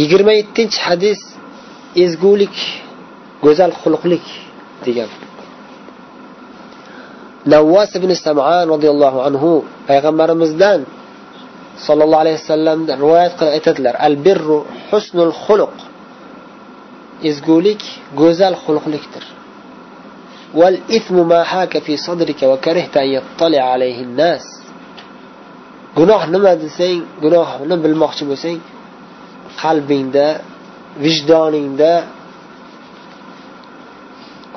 yigirma yettinchi hadis ezgulik go'zal xulqlik degan. Navvos ibn saman roziyallohu anhu payg'ambarimizdan sollallohu alayhi vasallamdan rivoyat qilib aytadilar al birru husnul xuluq ezgulik go'zal xulqlikdir. Val ismu ma haka fi sadrika va karihta an yattali alayhi nas gunoh nima desang gunohni bilmoqchi bo'lsang qalbingda vijdoningda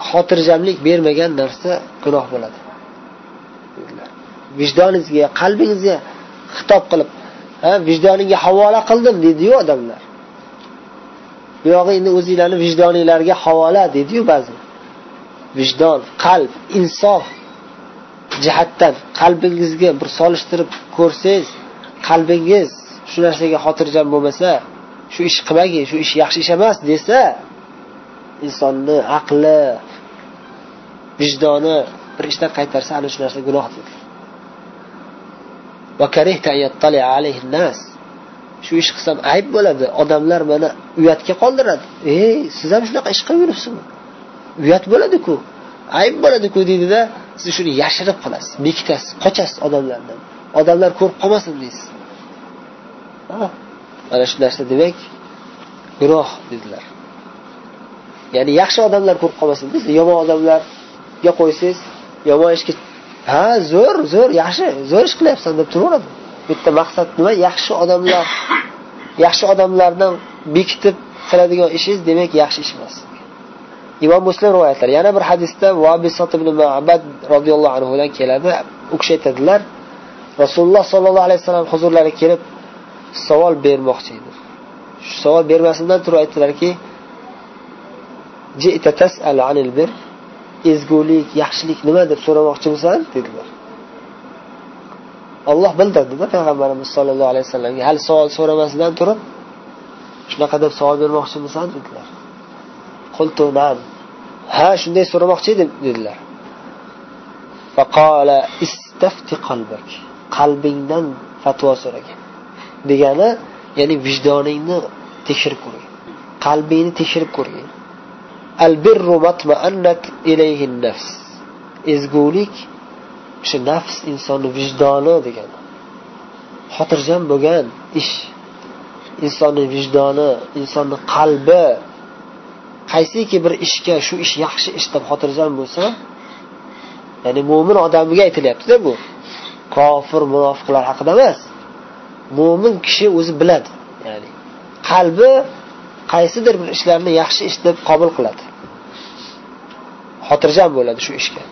xotirjamlik bermagan narsa gunoh bo'ladi. Vijdoningizga qalbingizga xitob qilib ha vijdoningga havola qildim deydiyu odamlar. Bu yog'i endi o'zinglarni vijdoninglarga havola deydiyu ba'zi. Vijdon qalb insof jihatdan qalbingizga bir solishtirib ko'rsangiz qalbingiz shu narsaga xotirjam bo'lmasa shu ish qilmagin shu ish yaxshi ish emas desa insonni aqli vijdoni bir ishdan qaytarsa ana shu narsa gunohdir shu ish qilsam ayb bo'ladi. Odamlar mani uyatga qoldiradi. Ey siz ham shunaqa ish qilib yuribsizmi uyat bo'ladiku. Ayb bo'ladiku deydida siz shuni yashirib qilasiz bekitasiz qochasiz odamlardan. Odamlar ko'rib qolmasin deysiz. Mana shu narsa demak gunoh dedilar ya'ni yaxshi odamlar ko'rib qolmasin deysiz yomon odamlarga qo'ysangiz yomon ishga ha zo'r zo'r yaxshi zo'r ish qilyapsan deb turaveradi. Bitta maqsad nima? Yaxshi odamlar yaxshi odamlardan bekitib qiladigan ishingiz demak yaxshi ish emas. İmom muslim rivoyatlari yana bir hadisda ibn mabad roziyallohu anhudan keladi. U kishi aytadilar rasululloh sollallohu alayhi vasallam huzurlariga kelib savol bermoqchi edi. Shu savol bermasimdan turib aytdilarki ezgulik yaxshilik nima deb so'ramoqchimisan? dedilar. Olloh bildirdida payg'ambarimiz sollallohu alayhi vasallamga hali savol so'ramasidan turib shunaqa deb savol bermoqchimisan? dedilar. Ha shunday so'ramoqchi edim dedilar. Qalbingdan fatvo so'ragin. Degani ya'ni vijdoningni tekshirib ko'rgin qalbingni tekshirib ko'rgin ezgulik o'sha nafs insonni vijdoni degani. Xotirjam bo'lgan ish. Insonni vijdoni insonni qalbi. Qaysiki bir ishga shu ish yaxshi ish deb xotirjam bo'lsa ya'ni mo'min odamiga aytilyaptida bu. Kofir munofiqlar haqida emas. Mo'min kishi o'zi biladi. Ya'ni qalbi qaysidir bir ishlarni yaxshi ish deb qabul qiladi. Xotirjam bo'ladi shu ishga.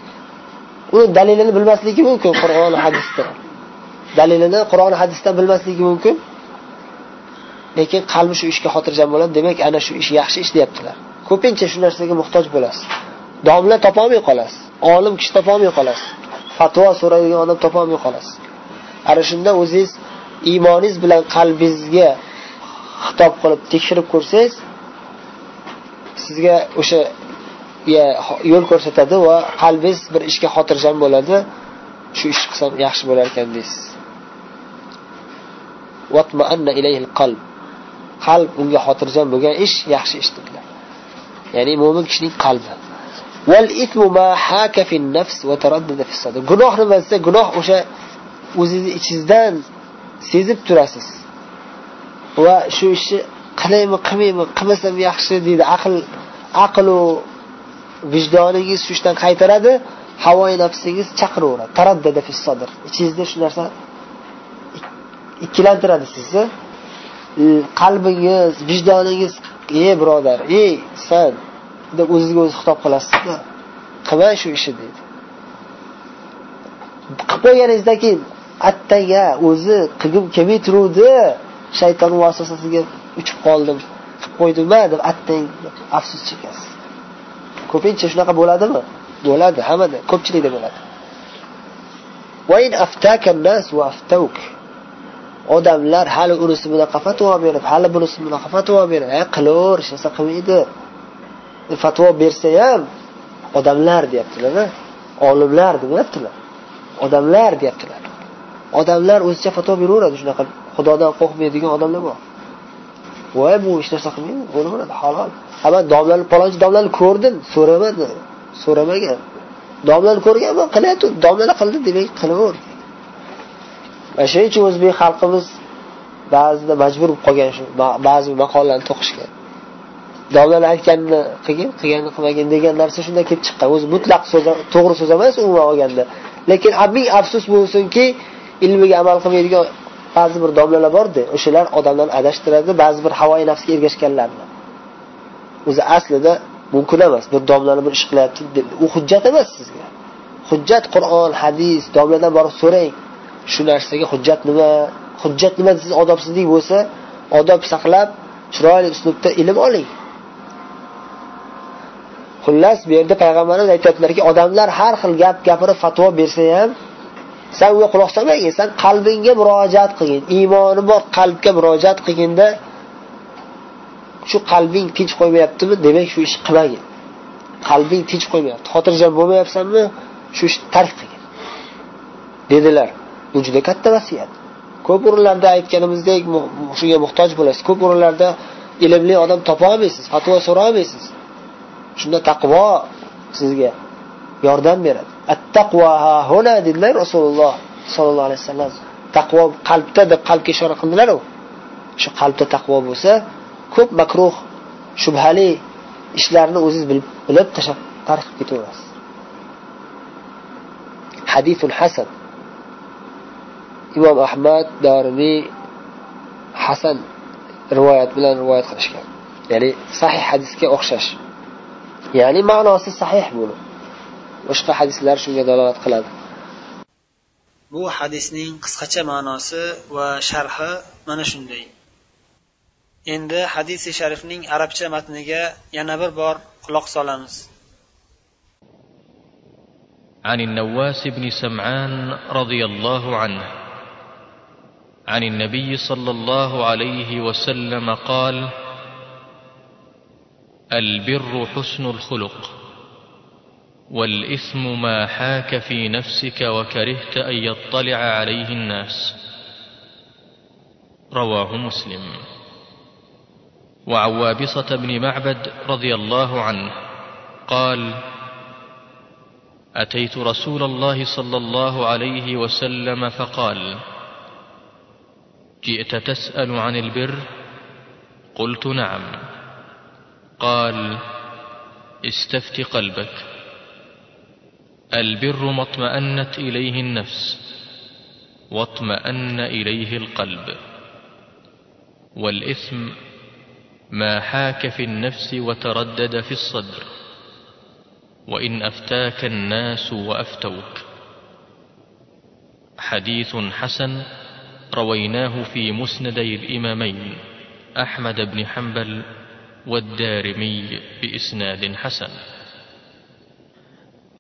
Uni dalilini bilmasligi mumkin qur'on hadisda. Dalilini qur'on hadisdan bilmasligi mumkin. Lekin qalbi shu ishga xotirjam bo'ladi. Demak ana shu ish yaxshi ish deyaptilar. Ko'pincha shu narsaga muhtoj bo'lasiz. Domla topolmay qolasiz. Olim kishi topolmay qolasiz. Fatvo so'raydigan odam topolmay qolasiz. Ana shunda o'zingiz iymoningiz bilan qalbingizga xitob qilib tekshirib ko'rsangiz sizga o'sha yo'l ko'rsatadi va qalbingiz bir ishga xotirjam bo'ladi. Shu ish qilsam yaxshi bo'lar ekan deysiz. Qalb. Unga xotirjam bo'lgan ish yaxshi ish dedilar. Ya'ni mo'min kishining qalbi. Gunoh nima desa gunoh o'sha o'zingizni ichingizdan sezib turasiz. Va shu ishni qilaymi qilmaymi qilmasam yaxshi deydi. Aql aqlu vijdoningiz shu ishdan qaytaradi havoyi nafsingiz chaqiraveradi. Taraddada sadr. Ichingizda shu narsa ikkilantiradi sizni. Qalbingiz vijdoningiz ey birodar ey san deb o'zizga o'zi xitob qilasizda. Qilmang shu ishni deydi. Qilib qo'yganingizdan keyin attaya o'zi qilgim kelmay turuvdi shayton vasvasasiga uchib qoldim. Qilib qo'ydimma deb attang afsus chekasiz ko'pincha shunaqa bo'ladimi? Bo'ladi hammada ko'pchilikda bo'ladi. Odamlar hali unisi bunaqa fatvo berib hali bunisi bunaqa fatvo berib e qilaver hech narsa qilmaydi fatvo bersa ham odamlar deyaptilar olimlar demayaptilar odamlar deyaptilar. Odamlar o'zicha fatvo beraveradi shunaqa xudodan qo'rqmaydigan odamlar bor. Voy bu hech narsa qilmaydi bo'laveradi halol. Ha man domlani palonchi domlani ko'rdim so'ramadi so'ramagan. Domlani ko'rganman qilyapti domlani qildi demak qilaver mana shuning uchun o'zbek xalqimiz ba'zida majbur bo'lib qolgan shu ba'zi maqollarni to'qishga. Domlalar aytganini qilgin qilganini qilmagin degan narsa shundan kelib chiqqan. O'zi mutlaq so'z to'g'ri so'z emas umuman olganda. Lekin ming afsus bo'lsinki ilmiga amal qilmaydigan ba'zi bir domlalar borda o'shalar odamlarni adashtiradi ba'zi bir havoyi nafsga ergashganlarni. O'zi aslida mumkin emas bir domlani bir ish qilyapti deb. U hujjat emas sizga. Hujjat qur'on hadis domladan borib so'rang. Shu narsaga hujjat nima? Hujjat nima siz odobsizlik bo'lsa odob saqlab chiroyli uslubda ilm oling. Xullas bu yerda payg'ambarimiz aytyaptilarki odamlar har xil gap gapirib fatvo bersa ham san unga quloq solmagin san qalbingga murojaat qilgin iymoni bor qalbga murojaat qilginda shu qalbing tinch qo'ymayaptimi demak shu ishni qilmagin. Qalbing tinch qo'ymayapti xotirjam bo'lmayapsanmi shu ishni tark qilgin dedilar. Bu juda katta vasiyat. Ko'p o'rinlarda aytganimizdek shunga muhtoj bo'lasiz. Ko'p o'rinlarda ilmli odam topa olmaysiz fatvo so'ra olmaysiz. Shunda taqvo sizga yordam beradi. Attaqvo huna dedilar rasululloh sollallohu alayhi vasallam. Taqvo qalbda deb qalbga ishora qildilaru. Shu qalbda taqvo bo'lsa ko'p makruh shubhali ishlarni o'ziz bilib bilib tashlab tark qilib ketaverasiz. Hadisul hasan imom ahmad dorimiy hasan rivoyat bilan rivoyat qilishgan. Ya'ni sahih hadisga o'xshash. Ya'ni ma'nosi sahih bo'lib. boshqa hadislar shunga dalolat qiladi bu hadisning qisqacha ma'nosi va sharhi mana shunday endi hadisi sharifning arabcha matniga yana bir bor quloq solamiz عن النواس بن سمعان رضي الله عنه عن النبي صلى الله عليه وسلم قال البر حسن الخلق والإثم ما حاك في نفسك وكرهت أن يطلع عليه الناس. رواه مسلم. وعن وابصه بن معبد رضي الله عنه قال أتيت رسول الله صلى الله عليه وسلم فقال جئت تسأل عن البر؟ قلت نعم. قال استفت قلبك. البر ما اطمأنت إليه النفس واطمأن إليه القلب. والإثم ما حاك في النفس وتردد في الصدر وإن أفتاك الناس وأفتوك. حديث حسن رويناه في مسندي الإمامين أحمد بن حنبل والدارمي بإسناد حسن.